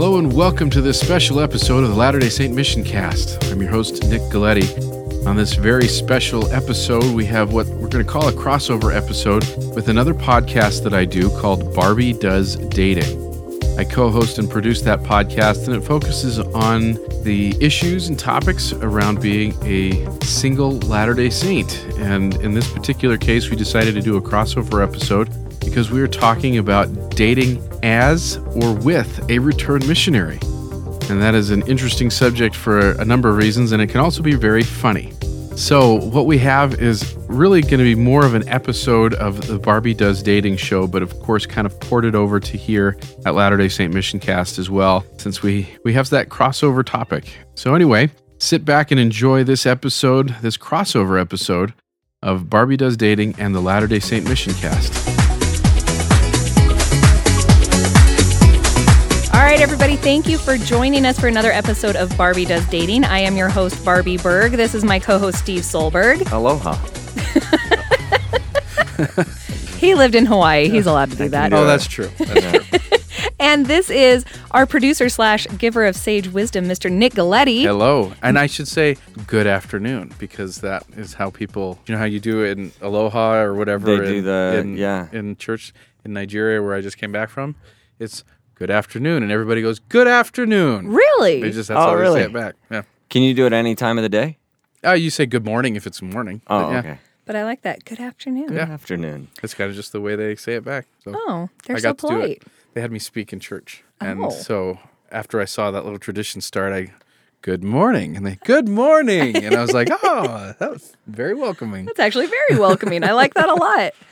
Hello and welcome to this special episode of the Latter day Saint Mission Cast. I'm your host, Nick Galieti. On this very special episode, we have what we're going to call a crossover episode with another podcast that I do called Barbie Does Dating. I co host and produce that podcast, and it focuses on the issues and topics around being a single Latter day Saint. And in this particular case, we decided to do a crossover episode because we are talking about dating as or with a returned missionary. And that is an interesting subject for a number of reasons, and it can also be very funny. So, what we have is really going to be more of an episode of the Barbie Does Dating show, but of course, kind of ported over to here at Latter day Saint Mission Cast as well, since we, we have that crossover topic. So, anyway, sit back and enjoy this episode, this crossover episode of Barbie Does Dating and the Latter day Saint Mission Cast. Right, everybody, thank you for joining us for another episode of Barbie Does Dating. I am your host, Barbie Berg. This is my co host, Steve Solberg. Aloha. He lived in Hawaii. He's allowed to do that. Oh, that's true. That's true. And this is our producer slash giver of sage wisdom, Mr. Nick Galieti. Hello. And I should say good afternoon because that is how people, you know, how you do it in Aloha or whatever. They do the- in, yeah. In church in Nigeria where I just came back from. It's good afternoon. And everybody goes, good afternoon. Really? They just, that's Oh, how they really? say it back. Yeah. Can you do it any time of the day? Oh, you say good morning if it's morning. Oh, But yeah, okay. but I like that. Good afternoon. Good Yeah. afternoon. It's kind of just the way they say it back. So Oh, they're I so got to do polite. it. They had me speak in church. And Oh. so after I saw that little tradition start, I, good morning. And they, good morning. And I was like, oh, that was very welcoming. That's actually very welcoming. I like that a lot.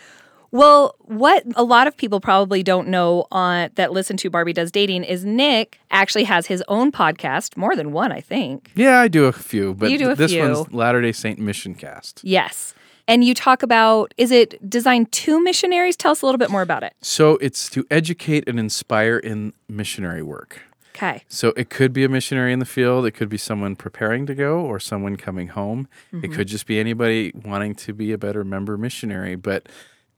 Well, what a lot of people probably don't know on that listen to Barbie Does Dating is Nick actually has his own podcast, more than one, I think. Yeah, I do a few, but You do a this few. one's Latter Day Saint Mission Cast. Yes. And you talk about is it designed to missionaries? Tell us a little bit more about it. So it's to educate and inspire in missionary work. Okay. So it could be a missionary in the field, it could be someone preparing to go, or someone coming home. It mm-hmm. could just be anybody wanting to be a better member missionary, but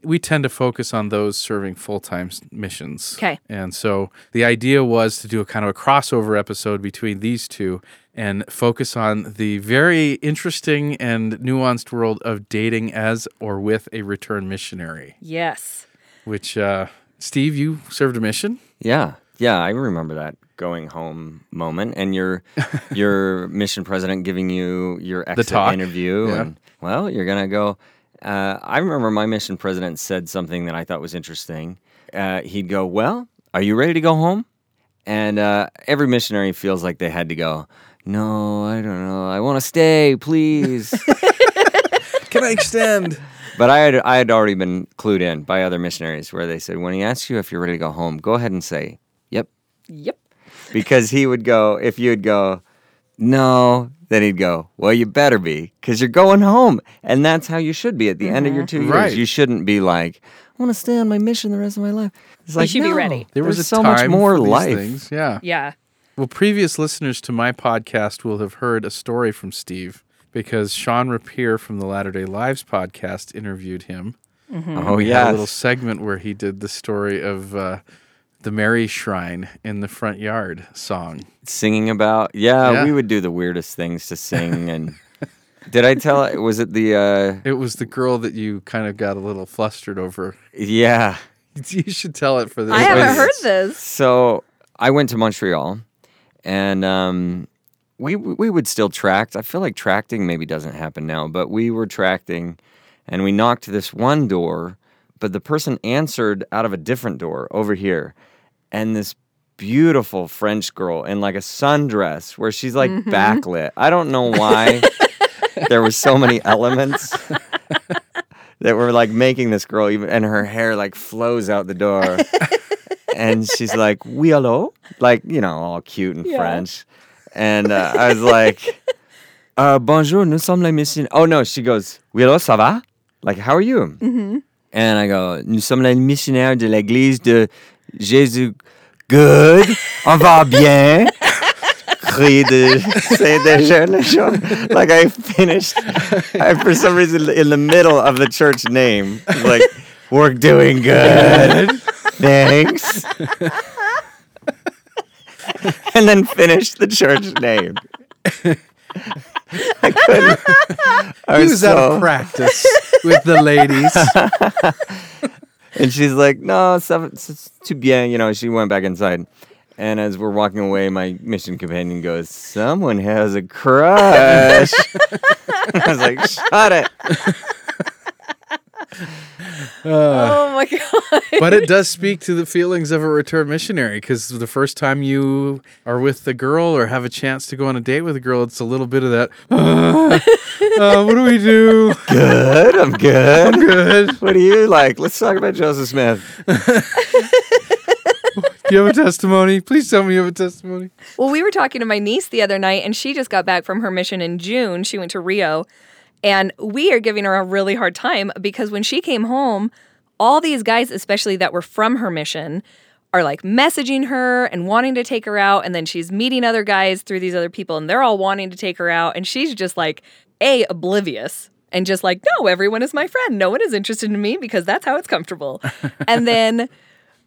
we tend to focus on those serving full time missions. Okay. And so the idea was to do a kind of a crossover episode between these two and focus on the very interesting and nuanced world of dating as or with a return missionary, Yes. which, uh, Steve, you served a mission. Yeah. Yeah, I remember that going home moment and your your mission president giving you your exit talk. interview Yeah. and well, you're going to go uh, I remember my mission president said something that I thought was interesting. Uh, he'd go, "Well, are you ready to go home?" And uh, every missionary feels like they had to go. No, I don't know. I want to stay, please. Can I extend? But I had I had already been clued in by other missionaries where they said when he asks you if you're ready to go home, go ahead and say, "Yep," Yep. because he would go if you would go, "No," then he'd go, "Well, you better be because you're going home," and that's how you should be at the end of your two years. Right. You shouldn't be like, "I want to stay on my mission the rest of my life." It's like you should be ready. There was there's a so time much more for life. Things. Yeah. Yeah. Well, previous listeners to my podcast will have heard a story from Steve because Sean Rapier from the Latter Day Lives podcast interviewed him. Oh yeah, a little segment where he did the story of uh, the Mary Shrine in the front yard song. singing about yeah, Yeah. We would do the weirdest things to sing and. Did I tell? Was it the? uh It was the girl that you kind of got a little flustered over. Yeah. You should tell it for this. I haven't heard this. So I went to Montreal, and um, we we would still tract. I feel like tracting maybe doesn't happen now, but we were tracting, and we knocked this one door, but the person answered out of a different door over here, and this beautiful French girl in like a sundress where she's like backlit. I don't know why there was so many elements. That were like making this girl even, and her hair like flows out the door and she's like, "Oui, hello," like you know, all cute and Yeah. French. And uh, I was like, uh, "Bonjour, nous sommes les missions." Oh no, she goes, "Oui, hello, ça va?" Like, how are you? And I go, "Nous sommes les missionnaires de l'Église de Jésus." Good, on va bien. Cri de c'est déjà le. Like I finished, I, for some reason, in the middle of the church name, like We're doing good. Thanks. and then finish the church name. I couldn't. I He was was out so- of practice with the ladies. And she's like, no, c'est, c'est tout bien. You know, she went back inside. And as we're walking away, my mission companion goes, someone has a crush. I was like, shut it. Oh my god. but it does speak to the feelings of a return missionary because the first time you are with the girl or have a chance to go on a date with a girl, it's a little bit of that. "Ah, uh, what do we do? Good, I'm good. I'm Good. What do you like? Let's talk about Joseph Smith. Do you have a testimony? Please tell me you have a testimony. Well, we were talking to my niece the other night, and she just got back from her mission in June. She went to Rio, and we are giving her a really hard time because when she came home, all these guys, especially that were from her mission, are like messaging her and wanting to take her out. And then she's meeting other guys through these other people, and they're all wanting to take her out. And she's just like, A, oblivious. And just like, no, everyone is my friend. No one is interested in me because that's how it's comfortable. and then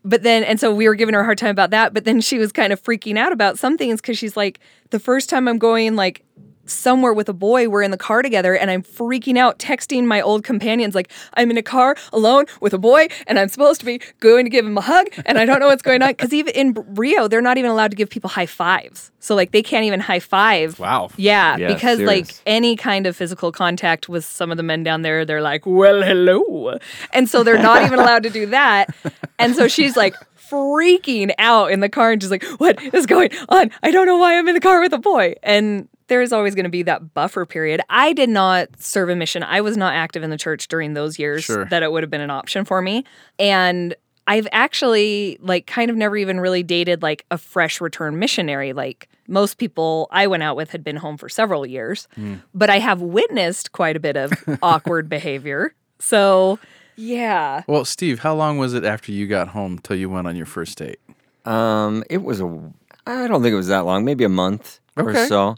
but then and so we were giving her a hard time about that but then she was kind of freaking out about some things because she's like the first time i'm going like somewhere with a boy we're in the car together and i'm freaking out texting my old companions like i'm in a car alone with a boy and i'm supposed to be going to give him a hug and i don't know what's going on because even in rio they're not even allowed to give people high fives so like they can't even high five Wow. yeah, Yeah, because like any kind of physical contact with some of the men down there, they're like, well, hello. And so they're not even allowed to do that. And so she's like freaking out in the car and just like, what is going on? I don't know why I'm in the car with a boy. And there's always going to be that buffer period. I did not serve a mission. I was not active in the church during those years Sure. that it would have been an option for me. And I've actually like kind of never even really dated like a fresh return missionary. Like most people I went out with had been home for several years, but I have witnessed quite a bit of awkward behavior. So, yeah. Well, Steve, how long was it after you got home till you went on your first date? Um, it was a. I don't think it was that long. Maybe a month Okay. or so.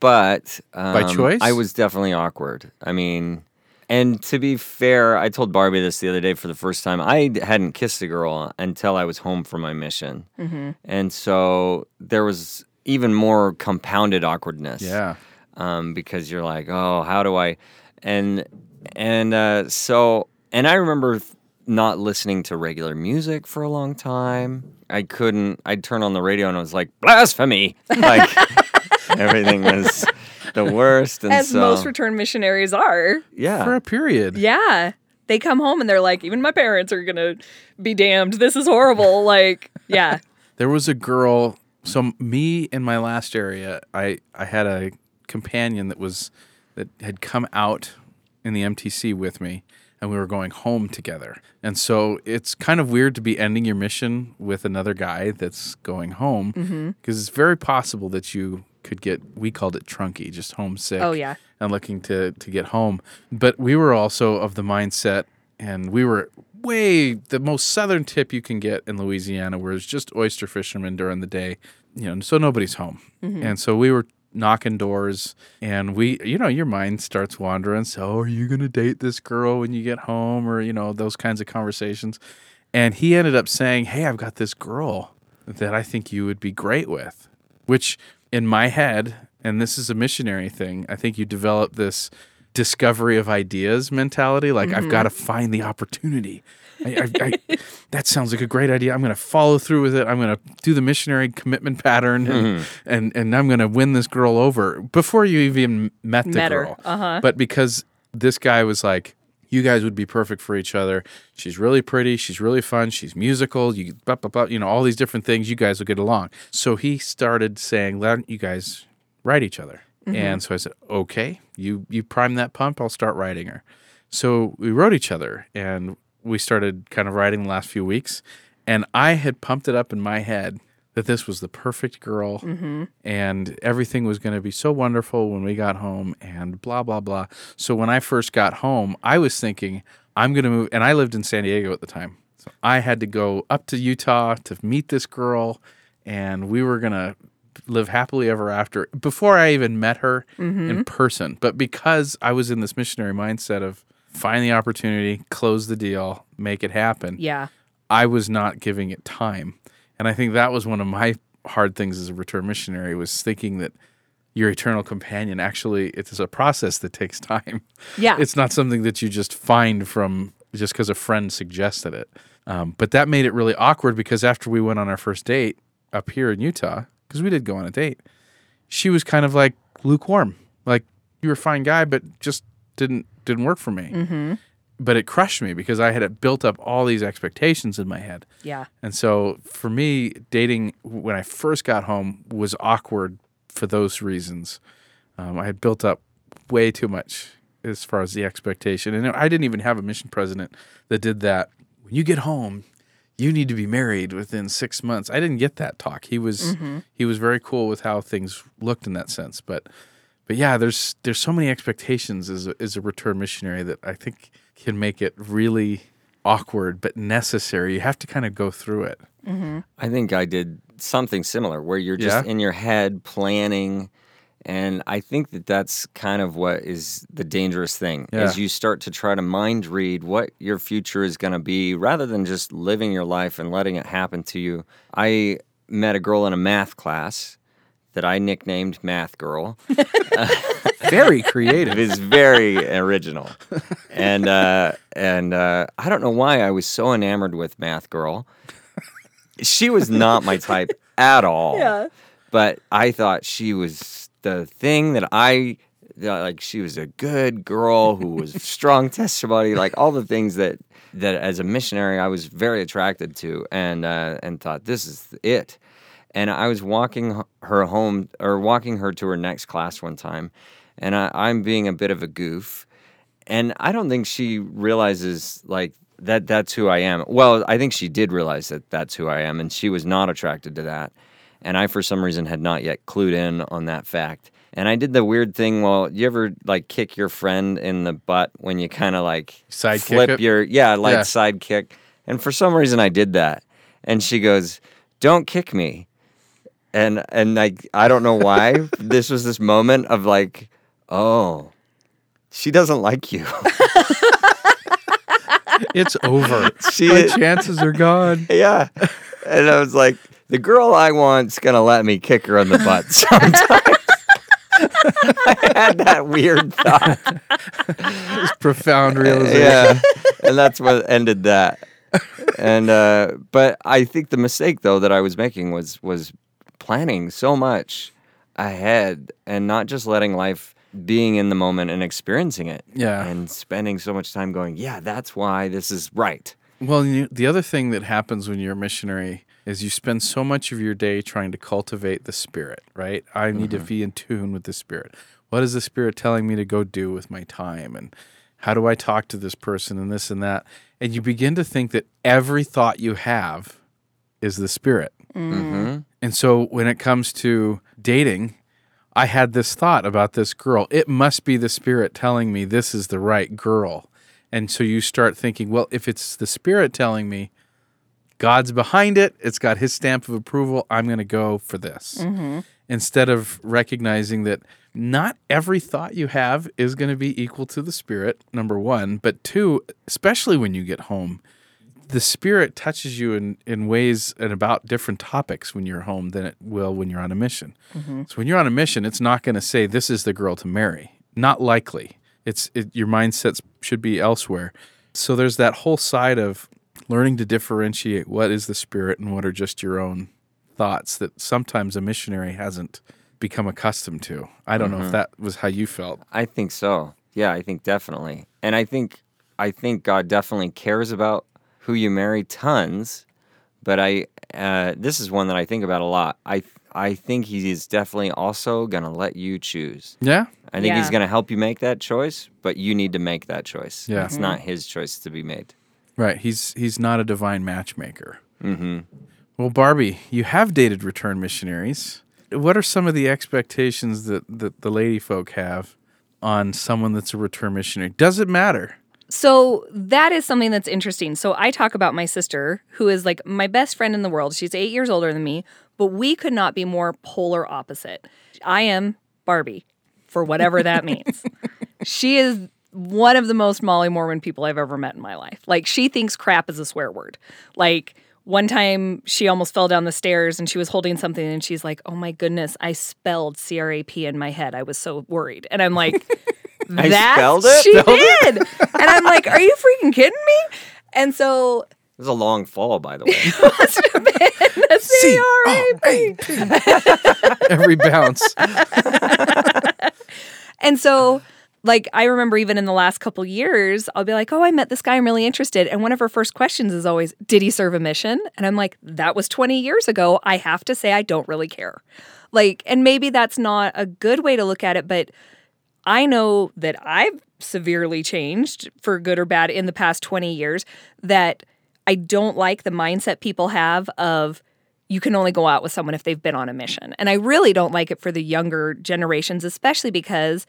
But um, choice? I was definitely awkward. I mean, and to be fair, I told Barbie this the other day for the first time. I hadn't kissed a girl until I was home from my mission, and so there was even more compounded awkwardness. Yeah. um, because you're like, oh, how do I? And and uh, so and I remember th- not listening to regular music for a long time. I couldn't. I'd turn on the radio and I was like, blasphemy! Like everything was the worst. And As so most returned missionaries are. yeah, For a period. Yeah. They come home and they're like, even my parents are going to be damned. This is horrible. Like, yeah. There was a girl. So me in my last area, I I had a companion that was that had come out in the MTC with me, and we were going home together. And so it's kind of weird to be ending your mission with another guy that's going home mm-hmm. because it's very possible that you could get. We called it trunky, just homesick. Oh, yeah. and looking to to get home. But we were also of the mindset, and we were way the most southern tip you can get in Louisiana, where it's just oyster fishermen during the day. You know, so nobody's home, mm-hmm. and so we were knocking doors and we you know your mind starts wandering. So oh, are you going to date this girl when you get home? or you know those kinds of conversations. And he ended up saying hey i've got this girl that i think you would be great with which in my head and this is a missionary thing i think you develop this discovery of ideas mentality like i've got to find the opportunity I, I, I, that sounds like a great idea i'm going to follow through with it i'm going to do the missionary commitment pattern and, and, and i'm going to win this girl over before you even met the Met girl Uh-huh. but because this guy was like you guys would be perfect for each other. She's really pretty. She's really fun. She's musical. You, blah, blah, blah, you know, all these different things. You guys will get along. So he started saying, "Why don't you guys write each other?" Mm-hmm. And so I said, "Okay, you you prime that pump. I'll start writing her." So we wrote each other, and we started kind of writing the last few weeks. And I had pumped it up in my head that this was the perfect girl mm-hmm. and everything was going to be so wonderful when we got home and blah blah blah so when i first got home i was thinking i'm going to move and i lived in san diego at the time so i had to go up to utah to meet this girl and we were going to live happily ever after before i even met her in person but because i was in this missionary mindset of find the opportunity, close the deal, make it happen. Yeah. I was not giving it time. And I think that was one of my hard things as a return missionary was thinking that your eternal companion actually it's a process that takes time. Yeah. It's not something that you just find from just because a friend suggested it. Um, but that made it really awkward because after we went on our first date up here in Utah, because we did go on a date, she was kind of like lukewarm. Like you were a fine guy, but just didn't didn't work for me. Mm-hmm. But it crushed me because I had built up all these expectations in my head. Yeah. And so for me, dating when I first got home was awkward for those reasons. Um, I had built up way too much as far as the expectation. And I didn't even have a mission president that did that. When you get home, you need to be married within six months. I didn't get that talk. He was mm-hmm. he was very cool with how things looked in that sense. But but yeah, there's there's so many expectations as a, as a return missionary that I think can make it really awkward but necessary. You have to kind of go through it. Mm-hmm. I think I did something similar where you're just Yeah? in your head planning. And I think that that's kind of what is the dangerous thing Yeah. is you start to try to mind read what your future is going to be rather than just living your life and letting it happen to you. I met a girl in a math class that I nicknamed Math Girl. Very creative. is very original, and uh, and uh, I don't know why I was so enamored with Math Girl. She was not my type at all. Yeah. But I thought she was the thing that I like. She was a good girl who was strong testimony, like all the things that that as a missionary I was very attracted to, and uh, and thought this is it. And I was walking her home or walking her to her next class one time, and I, I'm being a bit of a goof, and I don't think she realizes like that that's who I am. Well, I think she did realize that that's who I am, and she was not attracted to that. And I, for some reason, had not yet clued in on that fact. And I did the weird thing. Well, you ever like kick your friend in the butt when you kind of like Side flip it? your yeah, like Yeah. side kick? And for some reason, I did that. And she goes, "Don't kick me." And and like I don't know why this was this moment of like, oh, she doesn't like you. It's over. She My chances are gone. yeah. And I was like, the girl I want's gonna let me kick her in the butt sometimes. I had that weird thought. Profound realization. Yeah. And that's what ended that. And uh but I think the mistake though that I was making was was planning so much ahead and not just letting life being in the moment and experiencing it. Yeah. And spending so much time going, yeah, that's why this is right. Well, you, the other thing that happens when you're a missionary is you spend so much of your day trying to cultivate the spirit, right? I need to be in tune with the spirit. What is the spirit telling me to go do with my time? And how do I talk to this person and this and that? And you begin to think that every thought you have is the spirit. Mm-hmm. And so when it comes to dating, I had this thought about this girl. It must be the spirit telling me this is the right girl. And so you start thinking, well, if it's the spirit telling me God's behind it, it's got his stamp of approval, I'm going to go for this. Mm-hmm. Instead of recognizing that not every thought you have is going to be equal to the spirit, number one. But two, especially when you get home, the spirit touches you in, in ways and about different topics when you're home than it will when you're on a mission. Mm-hmm. So when you're on a mission, it's not going to say this is the girl to marry. Not likely. It's it, your mindsets should be elsewhere. So there's that whole side of learning to differentiate what is the spirit and what are just your own thoughts that sometimes a missionary hasn't become accustomed to. I don't know if that was how you felt. I think so. Yeah, I think definitely. And I think I think God definitely cares about who you marry tons, but I uh, this is one that I think about a lot. I I think he is definitely also going to let you choose. Yeah. I think he's going to help you make that choice, but you need to make that choice. Yeah. It's not his choice to be made. Right. He's he's not a divine matchmaker. Mm-hmm. Well, Barbie, you have dated return missionaries. What are some of the expectations that, that the lady folk have on someone that's a return missionary? Does it matter? So that is something that's interesting. So I talk about my sister, who is like my best friend in the world. She's eight years older than me, but we could not be more polar opposite. I am Barbie, for whatever that means. she is one of the most Molly Mormon people I've ever met in my life. Like she thinks crap is a swear word. Like one time she almost fell down the stairs and she was holding something and she's like, "Oh my goodness, I spelled C R A P in my head. I was so worried." And I'm like, I "That spelled it? she Spelled did." and I'm like, "Are you freaking kidding me?" And so It was a long fall, by the way. must have been a C R A P. Every bounce. And so, like, I remember even in the last couple years, I'll be like, oh, I met this guy. I'm really interested. And one of her first questions is always, did he serve a mission? And I'm like, that was 20 years ago. I have to say, I don't really care. Like, and maybe that's not a good way to look at it, but I know that I've severely changed for good or bad in the past 20 years that I don't like the mindset people have of you can only go out with someone if they've been on a mission. And I really don't like it for the younger generations, especially because,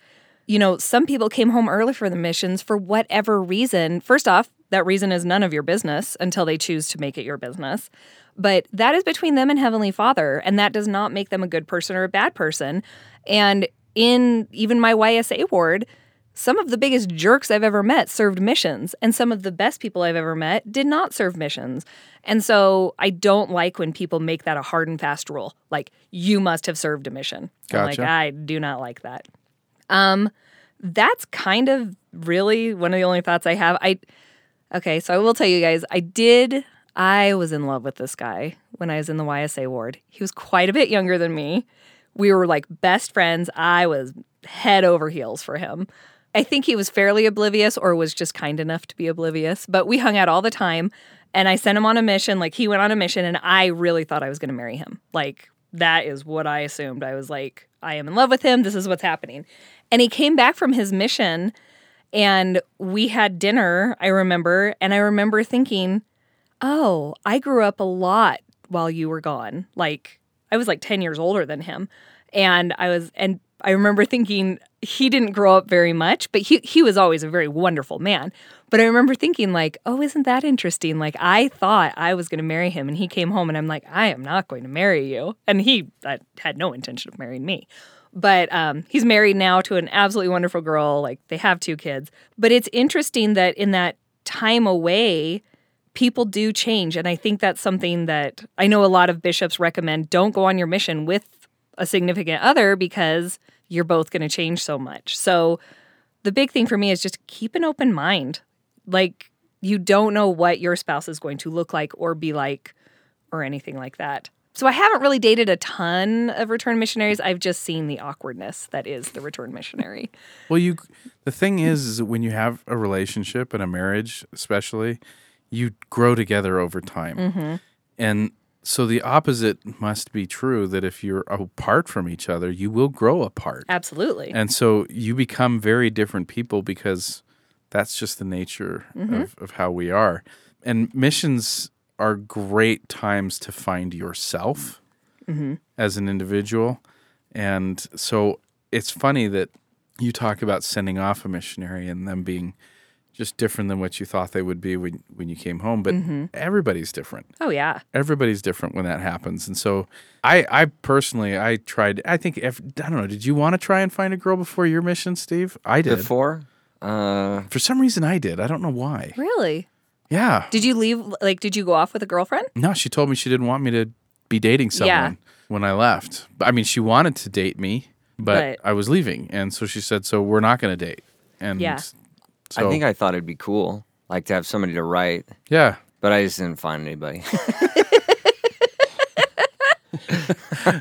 you know, some people came home early for the missions for whatever reason. First off, that reason is none of your business until they choose to make it your business. But that is between them and Heavenly Father. And that does not make them a good person or a bad person. And in even my YSA ward, some of the biggest jerks I've ever met served missions, and some of the best people I've ever met did not serve missions. And so I don't like when people make that a hard and fast rule. Like, you must have served a mission. I'm like, I do not like that. Um, that's kind of really one of the only thoughts I have. I okay, so I will tell you guys, I did I was in love with this guy when I was in the YSA ward. He was quite a bit younger than me. We were like best friends. I was head over heels for him. I think he was fairly oblivious or was just kind enough to be oblivious, but we hung out all the time and I sent him on a mission. Like he went on a mission and I really thought I was going to marry him. Like that is what I assumed. I was like, I am in love with him. This is what's happening. And he came back from his mission and we had dinner, I remember, and I remember thinking, "Oh, I grew up a lot while you were gone." Like I was like 10 years older than him. And I was and I remember thinking he didn't grow up very much, but he he was always a very wonderful man. But I remember thinking like, "Oh, isn't that interesting? Like I thought I was going to marry him and he came home and I'm like, "I am not going to marry you." And he uh, had no intention of marrying me. But um, he's married now to an absolutely wonderful girl. Like they have two kids. But it's interesting that in that time away, people do change. And I think that's something that I know a lot of bishops recommend don't go on your mission with a significant other because you're both going to change so much. So the big thing for me is just keep an open mind. Like you don't know what your spouse is going to look like or be like or anything like that. So I haven't really dated a ton of return missionaries. I've just seen the awkwardness that is the return missionary. Well, you. The thing is, is when you have a relationship and a marriage, especially, you grow together over time, mm-hmm. and so the opposite must be true. That if you're apart from each other, you will grow apart, Absolutely. and so you become very different people because that's just the nature mm-hmm. of, of how we are. And missions are great times to find yourself mm-hmm. as an individual. And so it's funny that you talk about sending off a missionary and them being just different than what you thought they would be when, when you came home. But everybody's different. oh yeah. Everybody's different when that happens. And so I, I personally, I tried, I think, if, I don't know, did you want to try and find a girl before your mission, Steve? I did. Before, uh, For some reason, I did. I don't know why. Really? Yeah. Did you leave like did you go off with a girlfriend? No, she told me she didn't want me to be dating someone Yeah. when I left. I mean, she wanted to date me, but, But- I was leaving, and so she said, "So we're not going to date." And Yeah. So, I think I thought it'd be cool, like to have somebody to write, yeah, but I just didn't find anybody.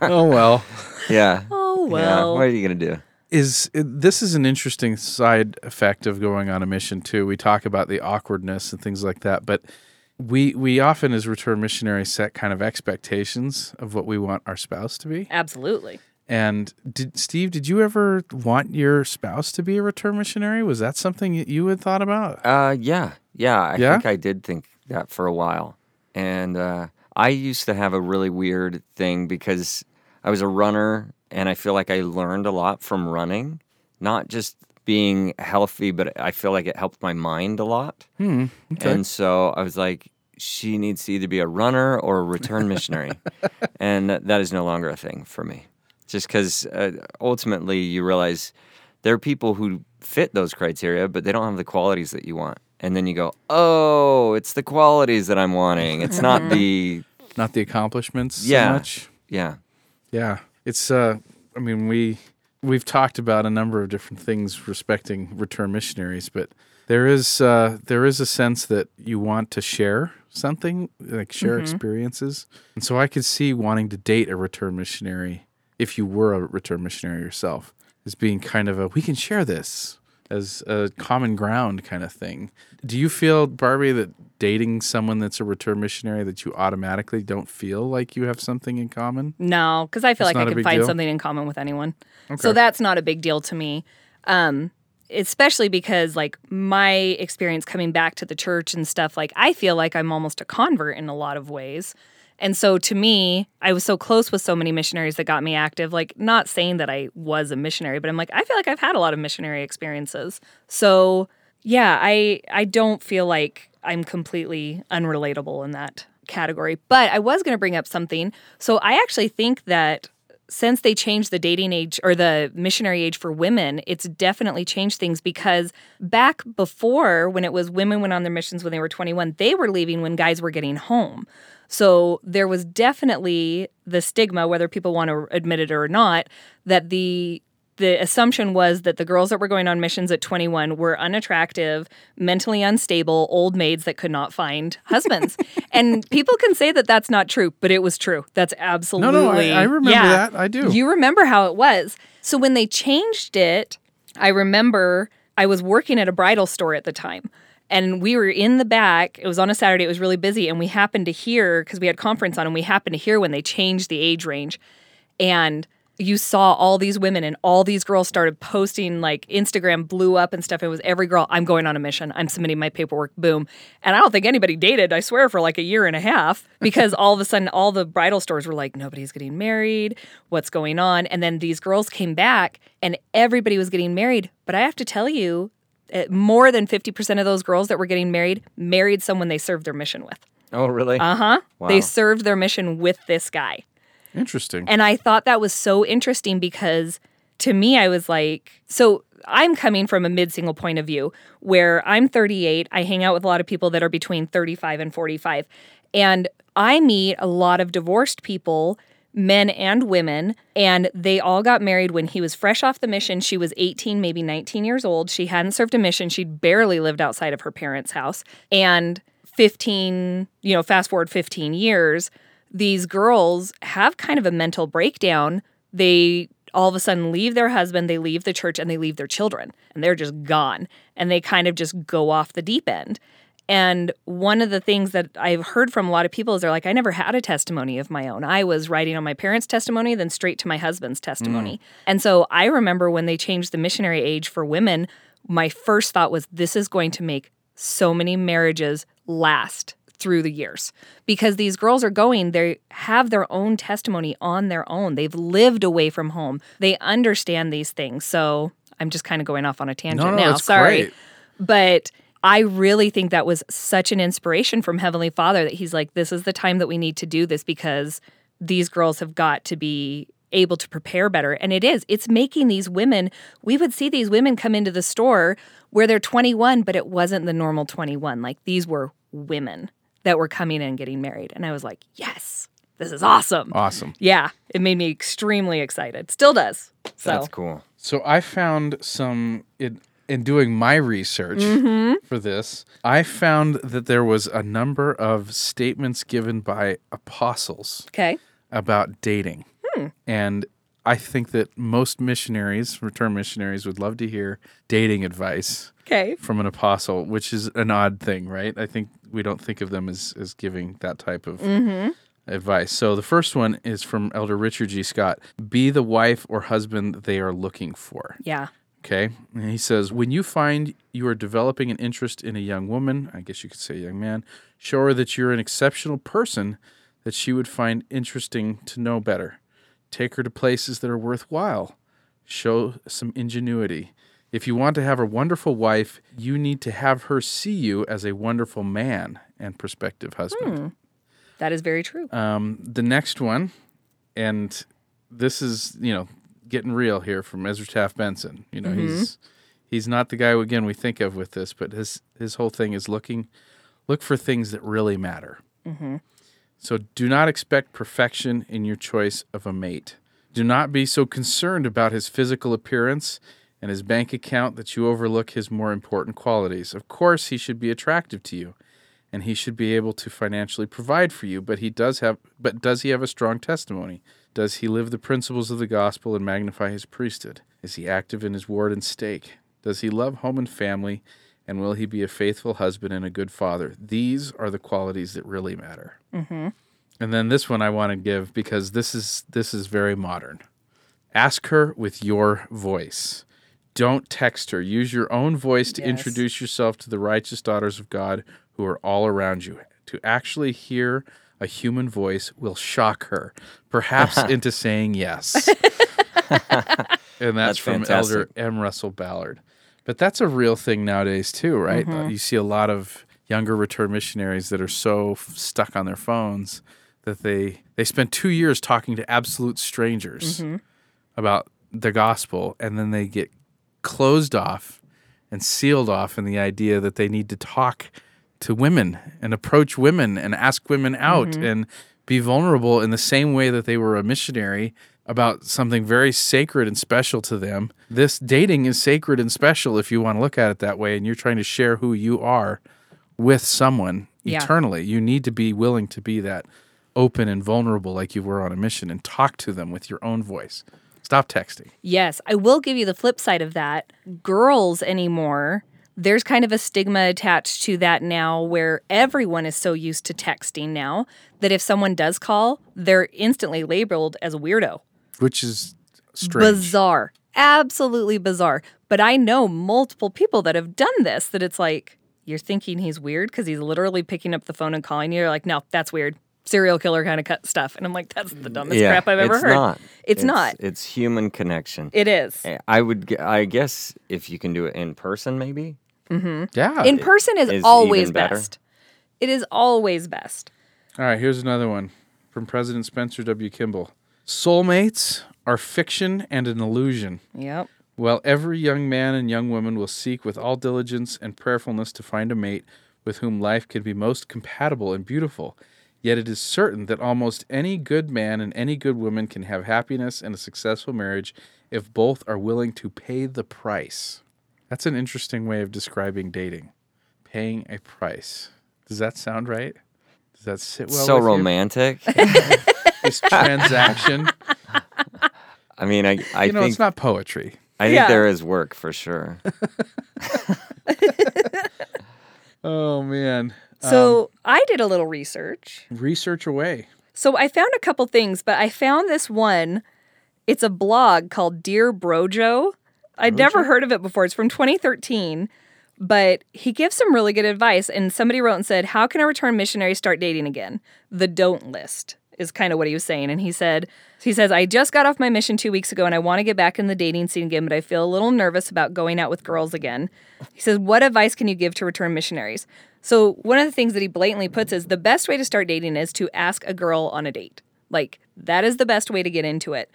oh well. yeah. Oh Yeah. well. What are you gonna do? Is this is an interesting side effect of going on a mission too? We talk about the awkwardness and things like that, but we we often as return missionaries set kind of expectations of what we want our spouse to be. Absolutely. And did Steve, did you ever want your spouse to be a return missionary? Was that something that you had thought about? Uh, yeah, yeah. I Yeah? think I did think that for a while, and uh, I used to have a really weird thing because I was a runner, and I feel like I learned a lot from running, not just being healthy, but I feel like it helped my mind a lot. Hmm. Okay. And so I was like, she needs to either be a runner or a return missionary, and that, that is no longer a thing for me. Just because uh, ultimately you realize there are people who fit those criteria, but they don't have the qualities that you want. And then you go, oh, it's the qualities that I'm wanting. It's not the, Not the accomplishments so Yeah. much. yeah. Yeah. It's uh I mean we we've talked about a number of different things respecting return missionaries, but there is uh there is a sense that you want to share something, like share experiences. And so I could see wanting to date a return missionary if you were a return missionary yourself as being kind of a we can share this as a common ground kind of thing. Do you feel Barbie that dating someone that's a return missionary that you automatically don't feel like you have something in common? No, because I feel like I can find deal? something in common with anyone. Okay. So that's not a big deal to me. Um, especially because like my experience coming back to the church and stuff, like I feel like I'm almost a convert in a lot of ways. And so to me, I was so close with so many missionaries that got me active. Like, not saying that I was a missionary, but I'm like, I feel like I've had a lot of missionary experiences. So yeah, I I don't feel like I'm completely unrelatable in that category. But I was going to bring up something. So I actually think that since they changed the dating age or the missionary age for women, it's definitely changed things because back before when it was women went on their missions when they were 21, they were leaving when guys were getting home. So there was definitely the stigma, whether people want to admit it or not, that the the assumption was that the girls that were going on missions at 21 were unattractive, mentally unstable, old maids that could not find husbands. and people can say that that's not true, but it was true. That's absolutely. No, no, I, I remember yeah. that. I do. You remember how it was. So when they changed it, I remember I was working at a bridal store at the time. And we were in the back. It was on a Saturday. It was really busy. And we happened to hear, because we had conference on, and we happened to hear when they changed the age range. And you saw all these women and all these girls started posting like Instagram blew up and stuff. It was every girl, I'm going on a mission. I'm submitting my paperwork. Boom. And I don't think anybody dated, I swear, for like a year and a half because all of a sudden all the bridal stores were like, nobody's getting married. What's going on? And then these girls came back and everybody was getting married. But I have to tell you, more than 50% of those girls that were getting married married someone they served their mission with. Oh, really? Uh huh. Wow. They served their mission with this guy. Interesting. And I thought that was so interesting because to me, I was like, so I'm coming from a mid single point of view where I'm 38. I hang out with a lot of people that are between 35 and 45. And I meet a lot of divorced people, men and women, and they all got married when he was fresh off the mission. She was 18, maybe 19 years old. She hadn't served a mission. She'd barely lived outside of her parents' house. And 15, you know, fast forward 15 years, these girls have kind of a mental breakdown. They all of a sudden leave their husband, they leave the church, and they leave their children, and they're just gone. And they kind of just go off the deep end. And one of the things that I've heard from a lot of people is they're like, I never had a testimony of my own. I was writing on my parents' testimony, then straight to my husband's testimony. Mm. And so I remember when they changed the missionary age for women, my first thought was, this is going to make so many marriages last through the years. Because these girls are going they have their own testimony on their own. They've lived away from home. They understand these things. So i'm just kind of going off on a tangent No, no, now. sorry. great. but I really think that was such an inspiration from Heavenly Father that He's like, this is the time that we need to do this because these girls have got to be able to prepare better. And it is, it's making these women, we would see these women come into the store where they're 21, but it wasn't the normal 21. Like these were women that were coming in and getting married. And I was like, yes, this is awesome. Awesome. Yeah, it made me extremely excited. Still does. So, That's cool. So I found some in, in doing my research mm-hmm. for this. I found that there was a number of statements given by apostles okay. about dating. Hmm. And I think that most missionaries, return missionaries, would love to hear dating advice Okay. from an apostle, which is an odd thing, right? I think we don't think of them as, as giving that type of mm-hmm. advice. So the first one is from Elder Richard G. Scott Be the wife or husband they are looking for. Yeah. Okay. And he says, when you find you are developing an interest in a young woman, I guess you could say a young man, show her that you're an exceptional person that she would find interesting to know better. Take her to places that are worthwhile. Show some ingenuity. If you want to have a wonderful wife, you need to have her see you as a wonderful man and prospective husband. That is very true. Um, the next one, and this is you know getting real here from Ezra Taft Benson. You know mm-hmm. he's He's not the guy again we think of with this, but his his whole thing is looking look for things that really matter. Mm-hmm. So do not expect perfection in your choice of a mate. Do not be so concerned about his physical appearance and his bank account that you overlook his more important qualities. Of course, he should be attractive to you and he should be able to financially provide for you, but he does have but does he have a strong testimony? Does he live the principles of the gospel and magnify his priesthood? Is he active in his ward and stake? Does he love home and family? And will he be a faithful husband and a good father? These are the qualities that really matter. Mm-hmm. And then this one I want to give because this is this is very modern. Ask her with your voice. Don't text her. Use your own voice to Yes. introduce yourself to the righteous daughters of God who are all around you. To actually hear a human voice will shock her, perhaps into saying yes. and that's, That's from fantastic. Elder M. Russell Ballard. But that's a real thing nowadays too, right? Uh, you see a lot of younger return missionaries that are so f- stuck on their phones that they they spend two years talking to absolute strangers about the gospel, and then they get closed off and sealed off in the idea that they need to talk to women and approach women and ask women out mm-hmm. and be vulnerable in the same way that they were a missionary about something very sacred and special to them. This dating is sacred and special if you want to look at it that way and you're trying to share who you are with someone Yeah. eternally. You need to be willing to be that open and vulnerable like you were on a mission and talk to them with your own voice. Stop texting. Yes, I will give you the flip side of that. Girls anymore, there's kind of a stigma attached to that now where everyone is so used to texting now that if someone does call, they're instantly labeled as a weirdo. which is strange. Bizarre. Absolutely bizarre. But I know multiple people that have done this that it's like, you're thinking he's weird because he's literally picking up the phone and calling you. You're like, no, that's weird. Serial killer kind of cut stuff. And I'm like, that's the dumbest yeah, crap I've ever it's heard. Not. It's not. It's human connection. It is. Eh, I would. I guess if you can do it in person, maybe. Mm-hmm. yeah. In person is, is always best. It is always best. All right, here's another one from President Spencer W. Kimball. Soulmates are fiction and an illusion. Yep. While every young man and young woman will seek with all diligence and prayerfulness to find a mate with whom life can be most compatible and beautiful, yet it is certain that almost any good man and any good woman can have happiness and a successful marriage if both are willing to pay the price. That's an interesting way of describing dating. Paying a price. Does that sound right? Does that sit well? so with you? romantic. This transaction. I mean, I. I you know, think. it's not poetry. I think Yeah. there is work for sure. Oh man. So um, I did a little research. Research away. So I found a couple things, but I found this one. It's a blog called Dear Brojo. I'd never heard of it before. It's from 2013, but he gives some really good advice. And somebody wrote and said, How can a return missionary start dating again? The don't list is kind of what he was saying. And he said, he says, I just got off my mission two weeks ago and I want to get back in the dating scene again, but I feel a little nervous about going out with girls again. He says, What advice can you give to return missionaries? So, one of the things that he blatantly puts is the best way to start dating is to ask a girl on a date. Like, that is the best way to get into it.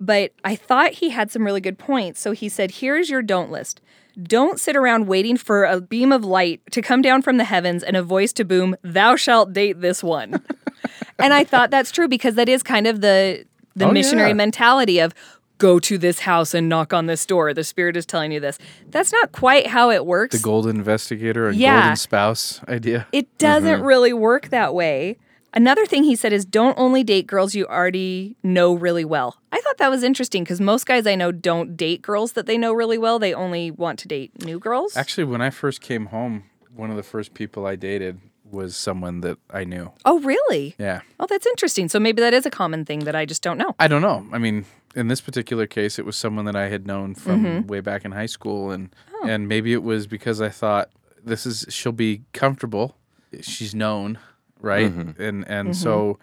But I thought he had some really good points. So he said, Here's your don't list. Don't sit around waiting for a beam of light to come down from the heavens and a voice to boom, Thou shalt date this one. and I thought that's true because that is kind of the the Oh, missionary yeah. mentality of go to this house and knock on this door. The spirit is telling you this. That's not quite how it works. The golden investigator and Yeah. golden spouse idea. It doesn't mm-hmm. really work that way. Another thing he said is don't only date girls you already know really well. I thought that was interesting because most guys I know don't date girls that they know really well. They only want to date new girls. Actually, when I first came home, one of the first people I dated was someone that I knew. oh, really? Yeah. Oh, that's interesting. So maybe that is a common thing that I just don't know. I don't know. I mean, in this particular case, it was someone that I had known from mm-hmm. way back in high school, and oh. and maybe it was because I thought this is she'll be comfortable. She's known, right? And and so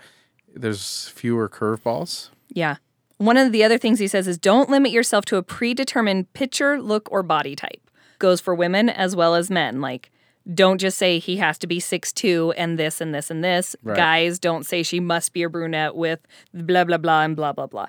there's fewer curveballs. Yeah. One of the other things he says is don't limit yourself to a predetermined picture, look, or body type. Goes for women as well as men. Like, don't just say he has to be 6'2 and this and this and this. Right. Guys, don't say she must be a brunette with blah, blah, blah, and blah, blah, blah.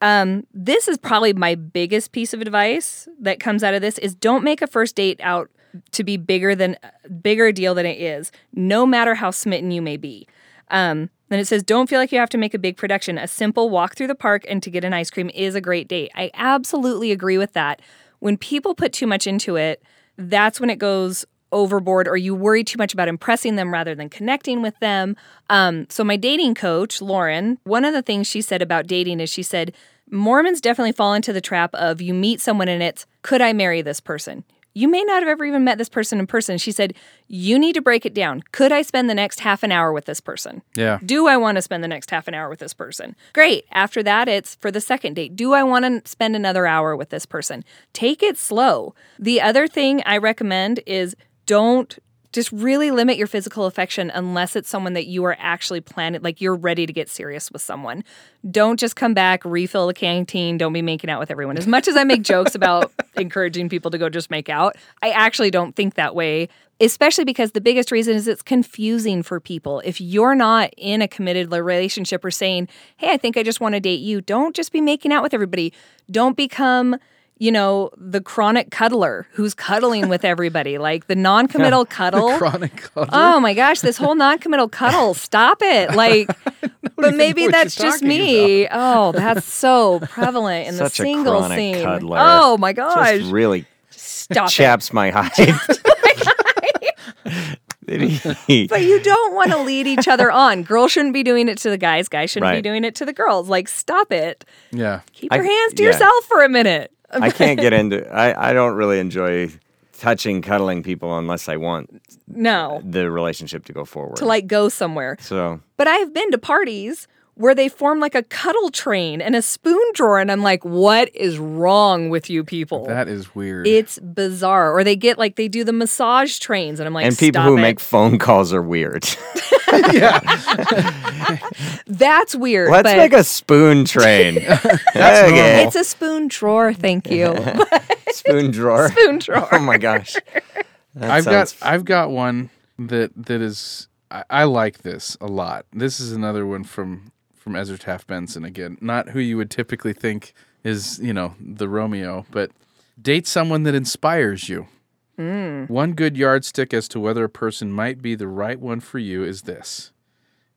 Um, this is probably my biggest piece of advice that comes out of this is don't make a first date out to be bigger than bigger deal than it is, no matter how smitten you may be. Um, then it says, don't feel like you have to make a big production. A simple walk through the park and to get an ice cream is a great date. I absolutely agree with that. When people put too much into it, that's when it goes overboard or you worry too much about impressing them rather than connecting with them. Um, so, my dating coach, Lauren, one of the things she said about dating is she said, Mormons definitely fall into the trap of you meet someone and it's, could I marry this person? You may not have ever even met this person in person. She said, You need to break it down. Could I spend the next half an hour with this person? Yeah. Do I want to spend the next half an hour with this person? Great. After that, it's for the second date. Do I want to spend another hour with this person? Take it slow. The other thing I recommend is don't just really limit your physical affection unless it's someone that you are actually planning, like you're ready to get serious with someone. Don't just come back, refill the canteen, don't be making out with everyone. As much as I make jokes about encouraging people to go just make out, I actually don't think that way, especially because the biggest reason is it's confusing for people. If you're not in a committed relationship or saying, hey, I think I just want to date you, don't just be making out with everybody. Don't become you know, the chronic cuddler who's cuddling with everybody, like the non-committal cuddle. Chronic cuddler. Oh my gosh, this whole non-committal cuddle. Stop it. Like but maybe that's just talking me. Oh, that's so prevalent in Such the a single chronic scene. cuddler. Oh my gosh. Just really Stop it. chaps my hide. But you don't want to lead each other on. Girls shouldn't be doing it to the guys. Guys shouldn't be doing it to the girls. Like, stop it. Yeah. Keep I- your hands to yeah. yourself for a minute. I can't get into. I I don't really enjoy touching, cuddling people unless I want No, the relationship to go forward. to like go somewhere. so But I've been to parties where they form like a cuddle train and a spoon drawer, and I'm like, what is wrong with you people? That is weird. it's bizarre. Or they get like they do the massage trains, and I'm like, and people "Stop who it." make phone calls are weird. yeah. that's weird. Let's but make a spoon train. okay. it's a spoon drawer. Thank you, spoon drawer. spoon drawer. Oh my gosh. That I've sounds- got I've got one that that is I, I like this a lot. This is another one from from Ezra Taft Benson again. Not who you would typically think is you know the Romeo, but date someone that inspires you. One good yardstick as to whether a person might be the right one for you is this: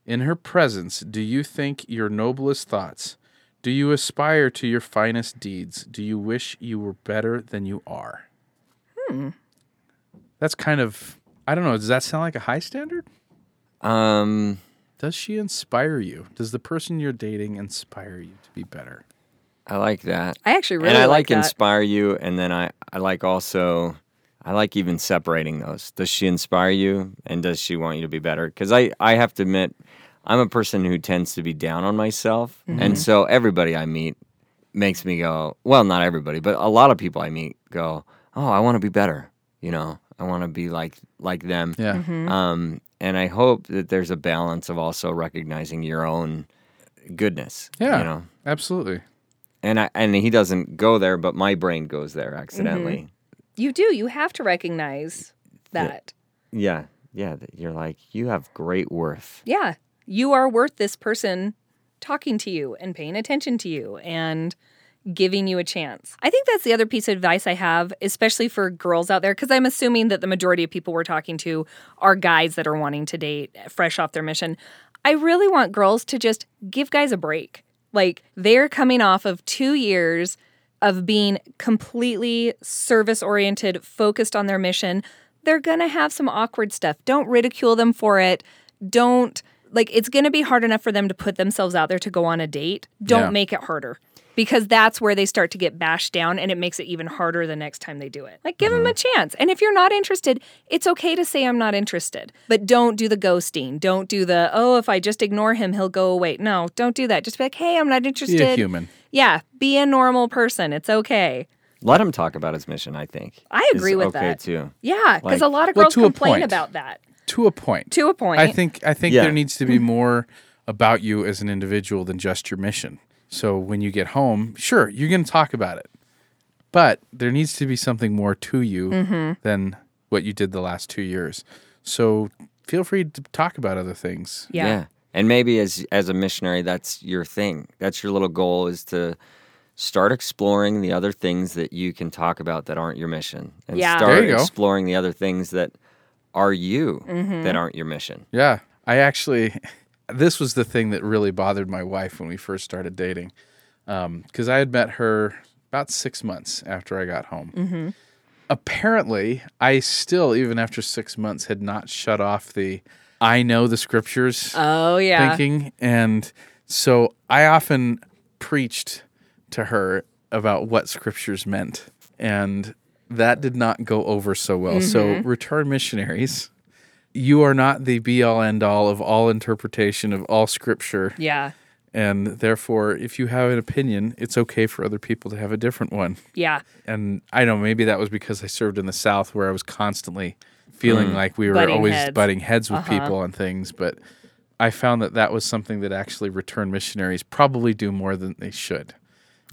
in her presence, do you think your noblest thoughts? Do you aspire to your finest deeds? Do you wish you were better than you are? Hmm. That's kind of I don't know. Does that sound like a high standard? um Does she inspire you? Does the person you're dating inspire you to be better? I like that. I actually really and I like, like, inspire you and then I I like also I like even separating those. Does she inspire you and does she want you to be better? Cuz I I have to admit I'm a person who tends to be down on myself. Mm-hmm. And so everybody I meet makes me go, well, not everybody, but a lot of people I meet go, "Oh, I want to be better." You know, I want to be like like them. Yeah. Mm-hmm. Um, and I hope that there's a balance of also recognizing your own goodness. Yeah. You know, Absolutely. and I, and he doesn't go there, but my brain goes there mm-hmm. accidentally. You do. You have to recognize that. Yeah, yeah. that You're like you have great worth. Yeah. You are worth this person talking to you and paying attention to you and giving you a chance. I think that's the other piece of advice I have, especially for girls out there, because I'm assuming that the majority of people we're talking to are guys that are wanting to date fresh off their mission. I really want girls to just give guys a break. Like they're coming off of two years of being completely service oriented, focused on their mission. They're going to have some awkward stuff. Don't ridicule them for it. Don't like it's going to be hard enough for them to put themselves out there to go on a date. Don't Yeah. make it harder because that's where they start to get bashed down and it makes it even harder the next time they do it. Like give them a mm-hmm. chance. And if you're not interested, it's okay to say I'm not interested. But don't do the ghosting. Don't do the oh if I just ignore him he'll go away. No, don't do that. Just be like, "Hey, I'm not interested." Be a human. Yeah, be a normal person. It's okay. Let him talk about his mission. I think. I agree with okay that. too. Yeah, because Like- a lot of girls to a complain about that. To a point. To a point. I think I think Yeah. there needs to be more about you as an individual than just your mission. So when you get home, sure, you're going to talk about it. But there needs to be something more to you Mm-hmm. than what you did the last 2 years. So feel free to talk about other things. yeah. And maybe as as a missionary, that's your thing. That's your little goal is to start exploring the other things that you can talk about that aren't your mission, and Yeah. start There you go. exploring the other things that are you Mm-hmm. that aren't your mission. Yeah. I actually, this was the thing that really bothered my wife when we first started dating. Um, because I had met her about six months after I got home. Mm-hmm. Apparently, I still, even after six months, had not shut off the I know the scriptures Oh yeah. thinking. And so I often preached to her about what scriptures meant. And that did not go over so well. So, mm-hmm. return missionaries, you are not the be all end all of all interpretation of all scripture. Yeah. And therefore, if you have an opinion, it's okay for other people to have a different one. Yeah. And I know maybe that was because I served in the South where I was constantly feeling mm. like we were Butting always heads. butting heads with uh-huh. people on things. But I found that that was something that actually return missionaries probably do more than they should.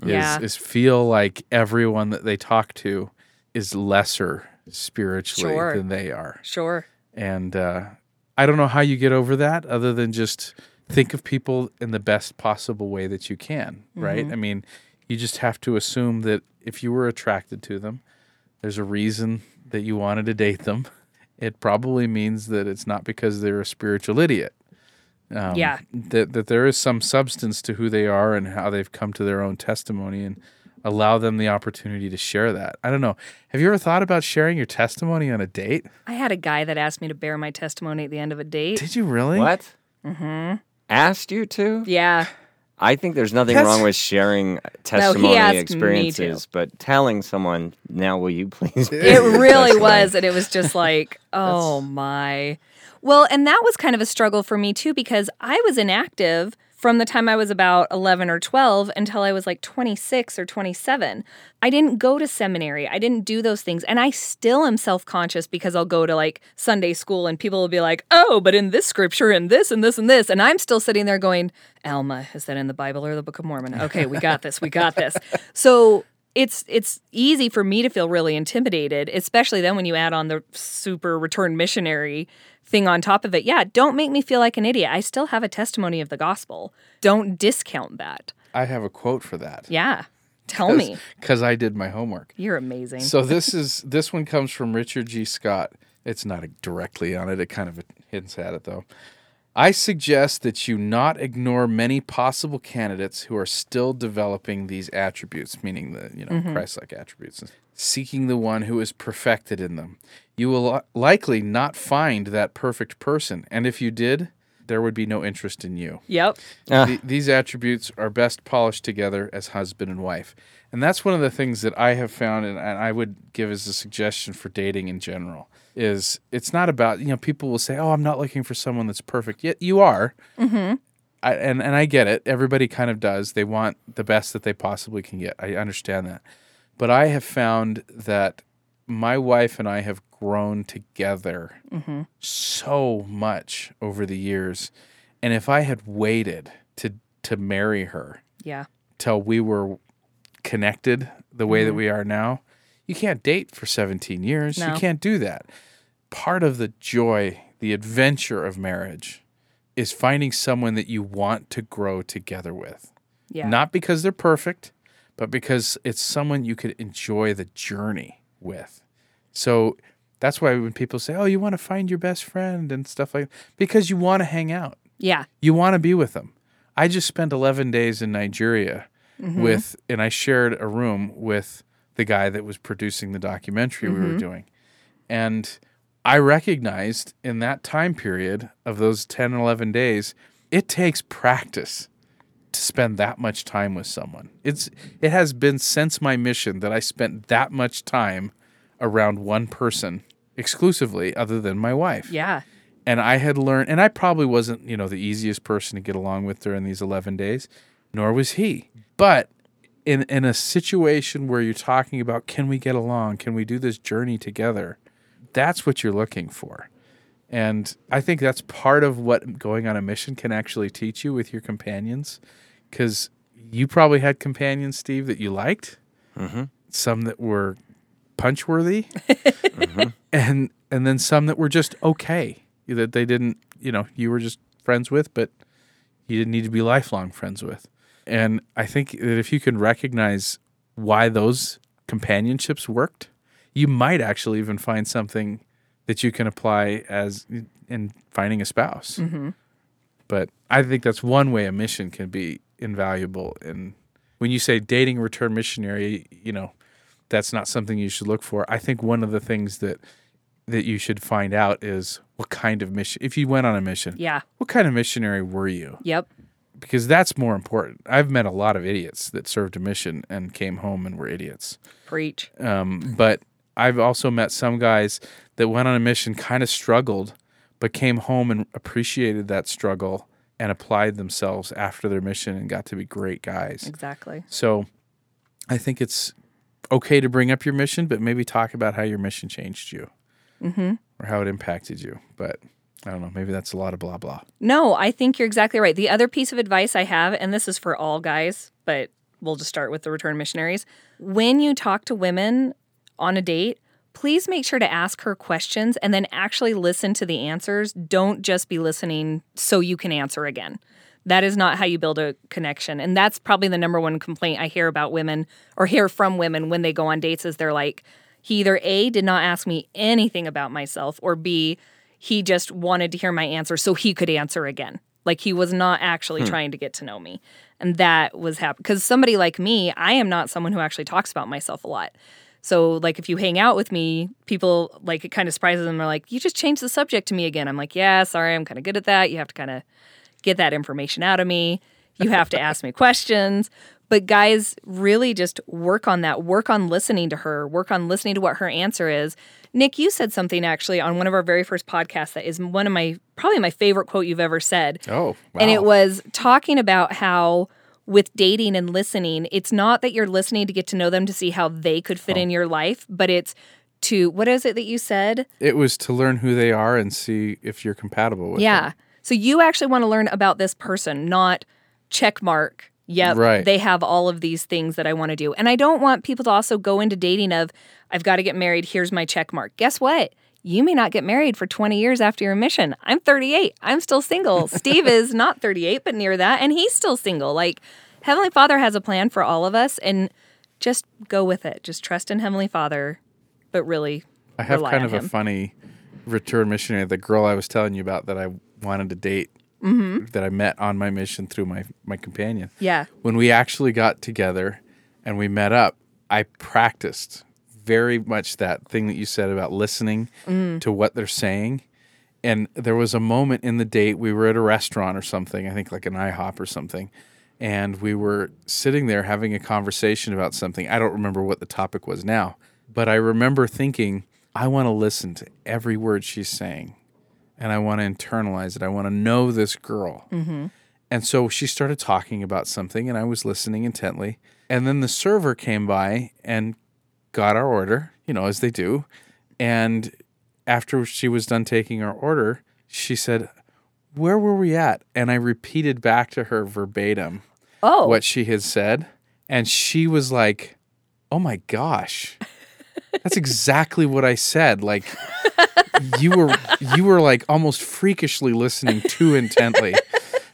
Is, Yeah. is feel like everyone that they talk to is lesser spiritually Sure. than they are. Sure. And uh, I don't know how you get over that other than just think of people in the best possible way that you can, right? I mean, you just have to assume that if you were attracted to them, there's a reason that you wanted to date them. It probably means that it's not because they're a spiritual idiot. Um, Yeah. That, that there is some substance to who they are and how they've come to their own testimony and allow them the opportunity to share that. I don't know. Have you ever thought about sharing your testimony on a date? I had a guy that asked me to bear my testimony at the end of a date. Did you really? What? Mm-hmm. Asked you to? Yeah. I think there's nothing That's- wrong with sharing testimony asked me to. experiences, but telling someone, now will you please? It really was. And it was just like, oh my. Well, and that was kind of a struggle for me too, because I was inactive from the time I was about 11 or 12 until I was like 26 or 27. I didn't go to seminary. I didn't do those things. And I still am self conscious because I'll go to like Sunday school and people will be like, oh, but in this scripture and this and this and this. And I'm still sitting there going, Alma, is that in the Bible or the Book of Mormon? Okay, we got this. We got this. So it's it's easy for me to feel really intimidated, especially then when you add on the super return missionary thing on top of it. Yeah, don't make me feel like an idiot. I still have a testimony of the gospel. Don't discount that. I have a quote for that. Yeah. Tell me. Because I did my homework. You're amazing. So this is this one comes from Richard G. Scott. It's not directly on it. It kind of hints at it though. I suggest that you not ignore many possible candidates who are still developing these attributes, meaning the you know mm-hmm. Christ-like attributes, seeking the one who is perfected in them. You will likely not find that perfect person, and if you did, there would be no interest in you. yep. Ah. The- these attributes are best polished together as husband and wife. And that's one of the things that I have found, and, and I would give as a suggestion for dating in general, is it's not about, you know, people will say, oh, I'm not looking for someone that's perfect. Yet you are. Mm-hmm. I, and, and I get it. Everybody kind of does. They want the best that they possibly can get. I understand that. But I have found that my wife and I have grown together mm-hmm. so much over the years. And if I had waited to to marry her Yeah. till we were connected the way that mm-hmm. we are now, you can't date for 17 years. No. You can't do that. Part of the joy, the adventure of marriage is finding someone that you want to grow together with. Yeah. Not because they're perfect, but because it's someone you could enjoy the journey with. So that's why when people say, "Oh, you want to find your best friend and stuff like," that, because you want to hang out, yeah. you want to be with them. I just spent 11 days in Nigeria mm-hmm. with, and I shared a room with the guy that was producing the documentary we were mm-hmm. doing, and I recognized in that time period of those 10 11 days, it takes practice to spend that much time with someone. It's it has been since my mission that I spent that much time around one person exclusively other than my wife. Yeah. And I had learned and I probably wasn't, you know, the easiest person to get along with during these 11 days, nor was he. But in in a situation where you're talking about can we get along? Can we do this journey together? That's what you're looking for. And I think that's part of what going on a mission can actually teach you with your companions. Because you probably had companions, Steve, that you liked, mm-hmm. some that were punch worthy, mm-hmm. and and then some that were just okay. That they didn't, you know, you were just friends with, but you didn't need to be lifelong friends with. And I think that if you can recognize why those companionships worked, you might actually even find something that you can apply as in finding a spouse. Mm-hmm. But I think that's one way a mission can be invaluable. And when you say dating return missionary, you know, that's not something you should look for. I think one of the things that that you should find out is what kind of mission. If you went on a mission, Yeah. what kind of missionary were you? Yep. Because that's more important. I've met a lot of idiots that served a mission and came home and were idiots. Preach. Um, but I've also met some guys that went on a mission, kind of struggled, but came home and appreciated that struggle and applied themselves after their mission and got to be great guys. Exactly. So I think it's okay to bring up your mission, but maybe talk about how your mission changed you mm-hmm. or how it impacted you. But I don't know. Maybe that's a lot of blah blah. No, I think you're exactly right. The other piece of advice I have, and this is for all guys, but we'll just start with the return missionaries. When you talk to women on a date, please make sure to ask her questions and then actually listen to the answers. Don't just be listening so you can answer again. That is not how you build a connection. And that's probably the number one complaint I hear about women or hear from women when they go on dates is they're like, he either A, did not ask me anything about myself, or B, he just wanted to hear my answer so he could answer again. Like he was not actually hmm. trying to get to know me. And that was happening. Because somebody like me, I am not someone who actually talks about myself a lot. So, like, if you hang out with me, people like it kind of surprises them. They're like, you just changed the subject to me again. I'm like, yeah, sorry, I'm kind of good at that. You have to kind of get that information out of me. You have to ask me questions. But guys, really just work on that. Work on listening to her. Work on listening to what her answer is. Nick, you said something actually on one of our very first podcasts that is one of my probably my favorite quote you've ever said. Oh, And it was talking about how with dating and listening, it's not that you're listening to get to know them to see how they could fit oh. in your life, but it's to what is it that you said? It was to learn who they are and see if you're compatible with Yeah. them. So you actually want to learn about this person, not check mark. Yep, Right. they have all of these things that I want to do. And I don't want people to also go into dating of I've got to get married, here's my check mark. Guess what? You may not get married for 20 years after your mission. I'm 38. I'm still single. Steve is not 38, but near that, and he's still single. Like Heavenly Father has a plan for all of us and just go with it. Just trust in Heavenly Father, but really I have kind of a funny return missionary. The girl I was telling you about that I wanted to date, Mm-hmm. that I met on my mission through my my companion. Yeah. When we actually got together and we met up, I practiced very much that thing that you said about listening Mm. to what they're saying. And there was a moment in the date we were at a restaurant or something, I think like an IHOP or something, and we were sitting there having a conversation about something. I don't remember what the topic was now, but I remember thinking, I want to listen to every word she's saying and I want to internalize it. I want to know this girl. Mm-hmm. And so she started talking about something, and I was listening intently. And then the server came by and got our order, you know, as they do. And after she was done taking our order, she said, Where were we at? And I repeated back to her verbatim Oh. what she had said. And she was like, Oh my gosh. That's exactly what I said. Like you were you were like almost freakishly listening too intently.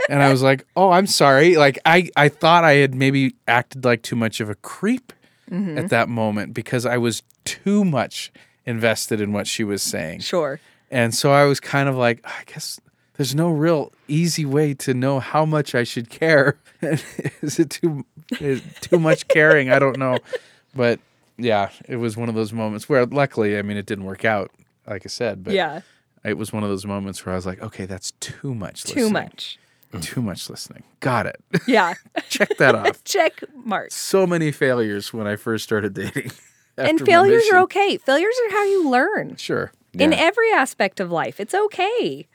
And I was like, "Oh, I'm sorry." Like I I thought I had maybe acted like too much of a creep mm-hmm. at that moment because I was too much invested in what she was saying. Sure. And so I was kind of like, I guess there's no real easy way to know how much I should care. is it too is too much caring? I don't know. But yeah, it was one of those moments where luckily, I mean, it didn't work out, like I said, but yeah. it was one of those moments where I was like, okay, that's too much Too listening. much. Too much listening. Got it. Yeah. Check that off. Check mark. So many failures when I first started dating. And after my failures are okay. Failures are how you learn Sure. in every aspect of life. It's okay.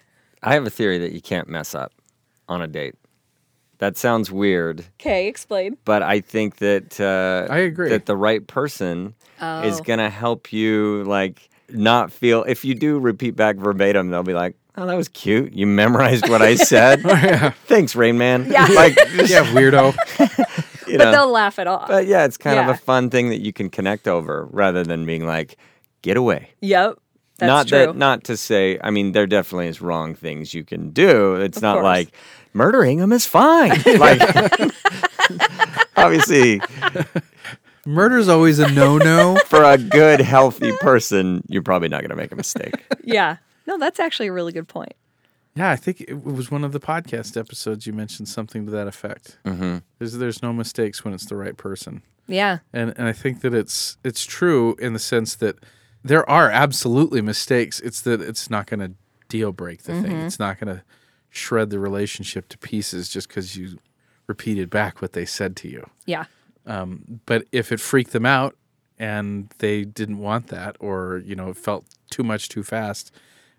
I have a theory that you can't mess up on a date. That sounds weird, Okay, explain. but I think that uh, I agree. that the right person is Oh. gonna help you like not feel if you do repeat back verbatim, they'll be like, "Oh, that was cute. You memorized what I said. Oh, Thanks, Rain Man." Yeah. like Yeah, weirdo. you But know. they'll laugh it off. But yeah, it's kind of a fun thing that you can connect over rather than being like, "Get away." yep. That's not true. that not to say i mean there definitely is wrong things you can do it's Of not course. like murdering them is fine like Obviously, Murder's always a no-no. for a good, healthy person, you're probably not going to make a mistake. yeah. No, that's actually a really good point. yeah, I think it was one of the podcast episodes you mentioned something to that effect. Mm-hmm. There's there's no mistakes when it's the right person. Yeah. and and I think that it's it's true in the sense that there are absolutely mistakes. It's that it's not going to deal break the thing. It's not going to shred the relationship to pieces just because you repeated back what they said to you. Yeah. Um, but if it freaked them out and they didn't want that, or you know, it felt too much too fast,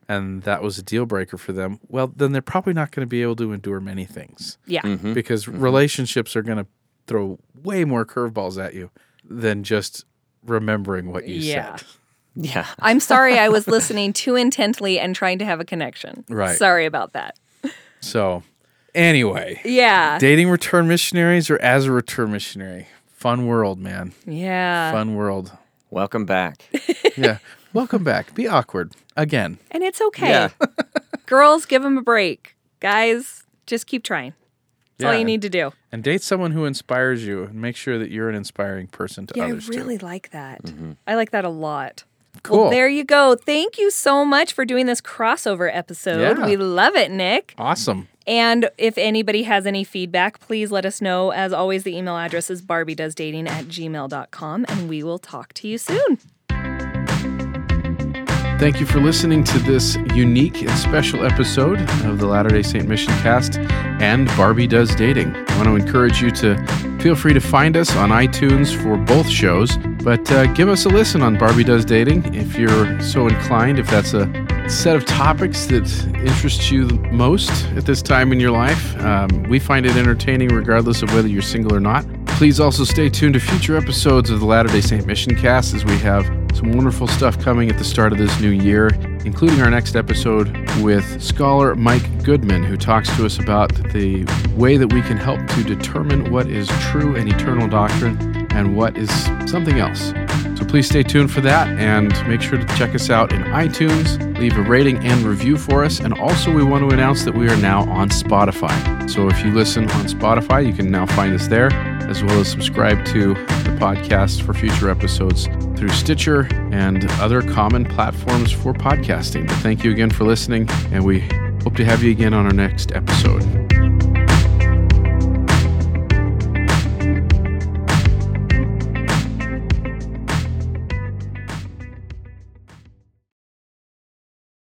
and that was a deal breaker for them, well, then they're probably not going to be able to endure many things Yeah. Mm-hmm. Mm-hmm. because relationships are going to throw way more curveballs at you than just remembering what you Yeah. said. Yeah. I'm sorry I was listening too intently and trying to have a connection. Right. Sorry about that. So, anyway, Yeah. dating return missionaries or as a return missionary? Fun world, man. yeah. Fun world. Welcome back. Yeah. Welcome back. Be awkward again. And it's okay. Yeah. Girls, give them a break. Guys, just keep trying. That's all Yeah. you need to do. And date someone who inspires you and make sure that you're an inspiring person to Yeah, I others really too. like that. Mm-hmm. I like that a lot. Cool. Well, there you go. Thank you so much for doing this crossover episode. Yeah. We love it, Nick. awesome. And if anybody has any feedback, please let us know. As always, the email address is barbiedoesdating at gmail.com, and we will talk to you soon. Thank you for listening to this unique and special episode of the Latter day Saint Mission Cast and Barbie Does Dating. I want to encourage you to feel free to find us on iTunes for both shows, but uh, give us a listen on Barbie Does Dating if you're so inclined, if that's a set of topics that interests you the most at this time in your life. Um, we find it entertaining regardless of whether you're single or not. Please also stay tuned to future episodes of the Latter day Saint Mission Cast as we have some wonderful stuff coming at the start of this new year, including our next episode with scholar Mike Goodman, who talks to us about the way that we can help to determine what is true and eternal doctrine and what is something else. So please stay tuned for that and make sure to check us out in iTunes, leave a rating and review for us. And also, we want to announce that we are now on Spotify. So if you listen on Spotify, you can now find us there, as well as subscribe to the podcast for future episodes through Stitcher and other common platforms for podcasting. But thank you again for listening, and we hope to have you again on our next episode.